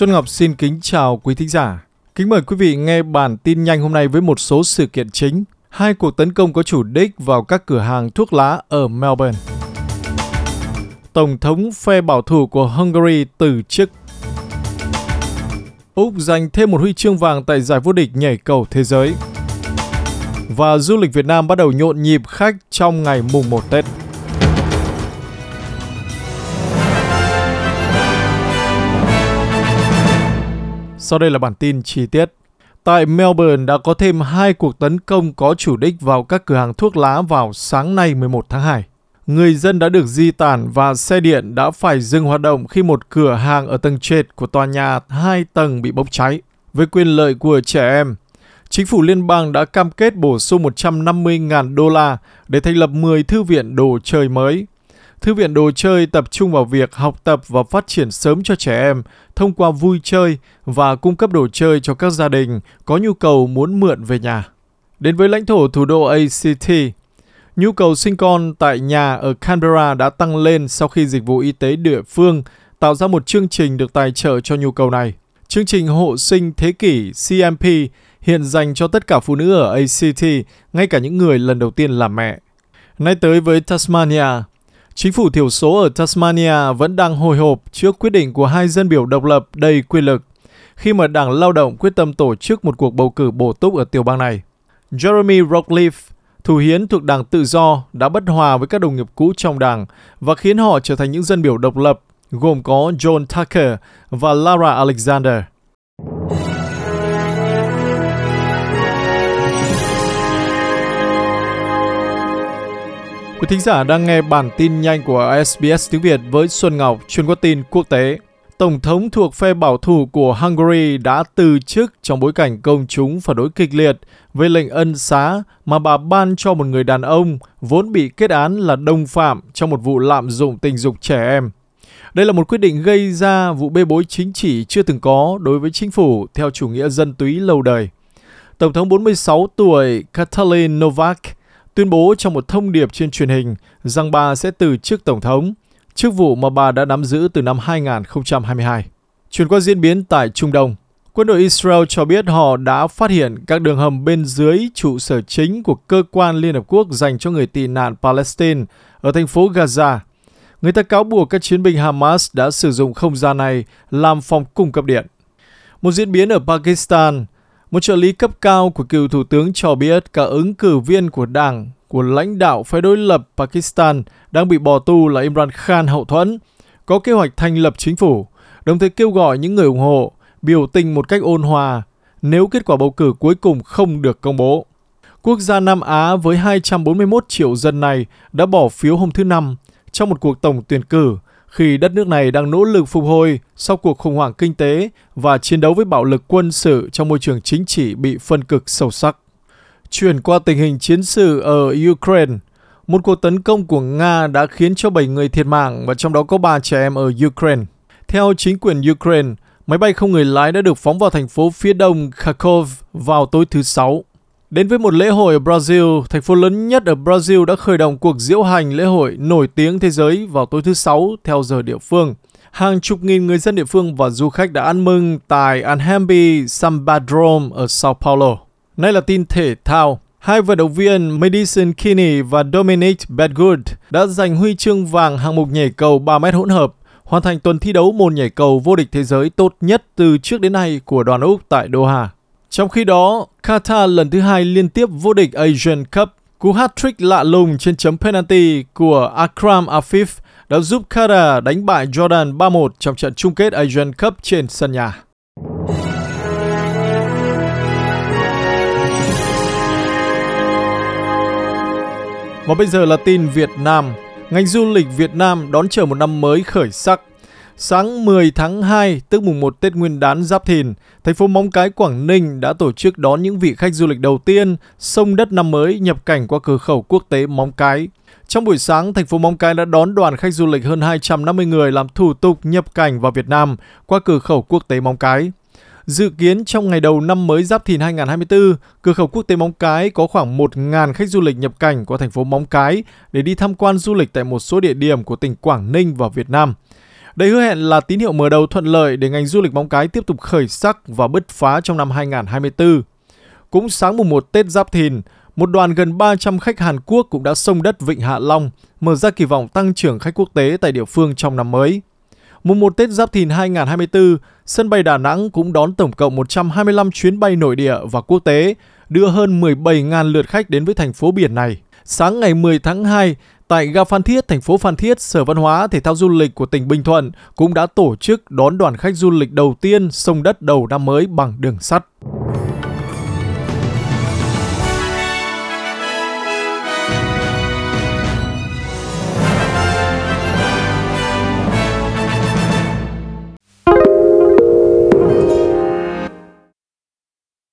Xuân Ngọc xin kính chào quý thính giả. Kính mời quý vị nghe bản tin nhanh hôm nay với một số sự kiện chính. Hai cuộc tấn công có chủ đích vào các cửa hàng thuốc lá ở Melbourne. Tổng thống phe bảo thủ của Hungary từ chức. Úc giành thêm một huy chương vàng tại giải vô địch nhảy cầu thế giới. Và du lịch Việt Nam bắt đầu nhộn nhịp khách trong ngày mùng 1 Tết. Sau đây là bản tin chi tiết. Tại Melbourne đã có thêm hai cuộc tấn công có chủ đích vào các cửa hàng thuốc lá vào sáng nay 11 tháng 2. Người dân đã được di tản và xe điện đã phải dừng hoạt động khi một cửa hàng ở tầng trệt của tòa nhà hai tầng bị bốc cháy. Với quyền lợi của trẻ em, chính phủ liên bang đã cam kết bổ sung 150.000 đô la để thành lập 10 thư viện đồ chơi mới. Thư viện đồ chơi tập trung vào việc học tập và phát triển sớm cho trẻ em thông qua vui chơi và cung cấp đồ chơi cho các gia đình có nhu cầu muốn mượn về nhà. Đến với lãnh thổ thủ đô ACT, nhu cầu sinh con tại nhà ở Canberra đã tăng lên sau khi dịch vụ y tế địa phương tạo ra một chương trình được tài trợ cho nhu cầu này. Chương trình hộ sinh thế kỷ CMP hiện dành cho tất cả phụ nữ ở ACT, ngay cả những người lần đầu tiên làm mẹ. Nay tới với Tasmania, Chính phủ thiểu số ở Tasmania vẫn đang hồi hộp trước quyết định của hai dân biểu độc lập đầy quyền lực khi mà Đảng Lao động quyết tâm tổ chức một cuộc bầu cử bổ túc ở tiểu bang này. Jeremy Rockleaf, thủ hiến thuộc Đảng Tự do, đã bất hòa với các đồng nghiệp cũ trong đảng và khiến họ trở thành những dân biểu độc lập, gồm có John Tucker và Lara Alexander. Quý thính giả đang nghe bản tin nhanh của SBS tiếng Việt với Xuân Ngọc, chuyên có tin quốc tế. Tổng thống thuộc phe bảo thủ của Hungary đã từ chức trong bối cảnh công chúng phản đối kịch liệt với lệnh ân xá mà bà ban cho một người đàn ông vốn bị kết án là đồng phạm trong một vụ lạm dụng tình dục trẻ em. Đây là một quyết định gây ra vụ bê bối chính trị chưa từng có đối với chính phủ theo chủ nghĩa dân túy lâu đời. Tổng thống 46 tuổi Katalin Novak tuyên bố trong một thông điệp trên truyền hình rằng bà sẽ từ chức tổng thống, chức vụ mà bà đã nắm giữ từ năm 2022. Chuyển qua diễn biến tại Trung Đông, quân đội Israel cho biết họ đã phát hiện các đường hầm bên dưới trụ sở chính của cơ quan Liên Hợp Quốc dành cho người tị nạn Palestine ở thành phố Gaza. Người ta cáo buộc các chiến binh Hamas đã sử dụng không gian này làm phòng cung cấp điện. Một diễn biến ở Pakistan, một trợ lý cấp cao của cựu thủ tướng cho biết cả ứng cử viên của đảng của lãnh đạo phái đối lập Pakistan đang bị bỏ tù là Imran Khan hậu thuẫn, có kế hoạch thành lập chính phủ, đồng thời kêu gọi những người ủng hộ biểu tình một cách ôn hòa nếu kết quả bầu cử cuối cùng không được công bố. Quốc gia Nam Á với 241 triệu dân này đã bỏ phiếu hôm thứ Năm trong một cuộc tổng tuyển cử khi đất nước này đang nỗ lực phục hồi sau cuộc khủng hoảng kinh tế và chiến đấu với bạo lực quân sự trong môi trường chính trị bị phân cực sâu sắc. Chuyển qua tình hình chiến sự ở Ukraine, một cuộc tấn công của Nga đã khiến cho 7 người thiệt mạng và trong đó có 3 trẻ em ở Ukraine. Theo chính quyền Ukraine, máy bay không người lái đã được phóng vào thành phố phía đông Kharkov vào tối thứ Sáu. Đến với một lễ hội ở Brazil, thành phố lớn nhất ở Brazil đã khởi động cuộc diễu hành lễ hội nổi tiếng thế giới vào tối thứ Sáu theo giờ địa phương. Hàng chục nghìn người dân địa phương và du khách đã ăn mừng tại Anhembi Sambadrome ở Sao Paulo. Nay là tin thể thao. Hai vận động viên Madison Kinney và Dominic Bedgood đã giành huy chương vàng hạng mục nhảy cầu 3 mét hỗn hợp, hoàn thành tuần thi đấu môn nhảy cầu vô địch thế giới tốt nhất từ trước đến nay của đoàn Úc tại Doha. Trong khi đó, Qatar lần thứ hai liên tiếp vô địch Asian Cup. Cú hat-trick lạ lùng trên chấm penalty của Akram Afif đã giúp Qatar đánh bại Jordan 3-1 trong trận chung kết Asian Cup trên sân nhà. Và bây giờ là tin Việt Nam. Ngành du lịch Việt Nam đón chờ một năm mới khởi sắc. Sáng 10 tháng 2, tức mùng 1 Tết Nguyên đán Giáp Thìn, thành phố Móng Cái, Quảng Ninh đã tổ chức đón những vị khách du lịch đầu tiên sông đất năm mới nhập cảnh qua cửa khẩu quốc tế Móng Cái. Trong buổi sáng, thành phố Móng Cái đã đón đoàn khách du lịch hơn 250 người làm thủ tục nhập cảnh vào Việt Nam qua cửa khẩu quốc tế Móng Cái. Dự kiến trong ngày đầu năm mới Giáp Thìn 2024, cửa khẩu quốc tế Móng Cái có khoảng 1.000 khách du lịch nhập cảnh qua thành phố Móng Cái để đi tham quan du lịch tại một số địa điểm của tỉnh Quảng Ninh và Việt Nam. Đây hứa hẹn là tín hiệu mở đầu thuận lợi để ngành du lịch bóng Cái tiếp tục khởi sắc và bứt phá trong năm 2024. Cũng sáng mùng 1 Tết Giáp Thìn, một đoàn gần 300 khách Hàn Quốc cũng đã sông đất Vịnh Hạ Long, mở ra kỳ vọng tăng trưởng khách quốc tế tại địa phương trong năm mới. Mùng 1 Tết Giáp Thìn 2024, sân bay Đà Nẵng cũng đón tổng cộng 125 chuyến bay nội địa và quốc tế, đưa hơn 17.000 lượt khách đến với thành phố biển này. Sáng ngày 10 tháng 2, tại ga Phan Thiết, thành phố Phan Thiết, Sở Văn hóa Thể thao Du lịch của tỉnh Bình Thuận cũng đã tổ chức đón đoàn khách du lịch đầu tiên sông đất đầu năm mới bằng đường sắt.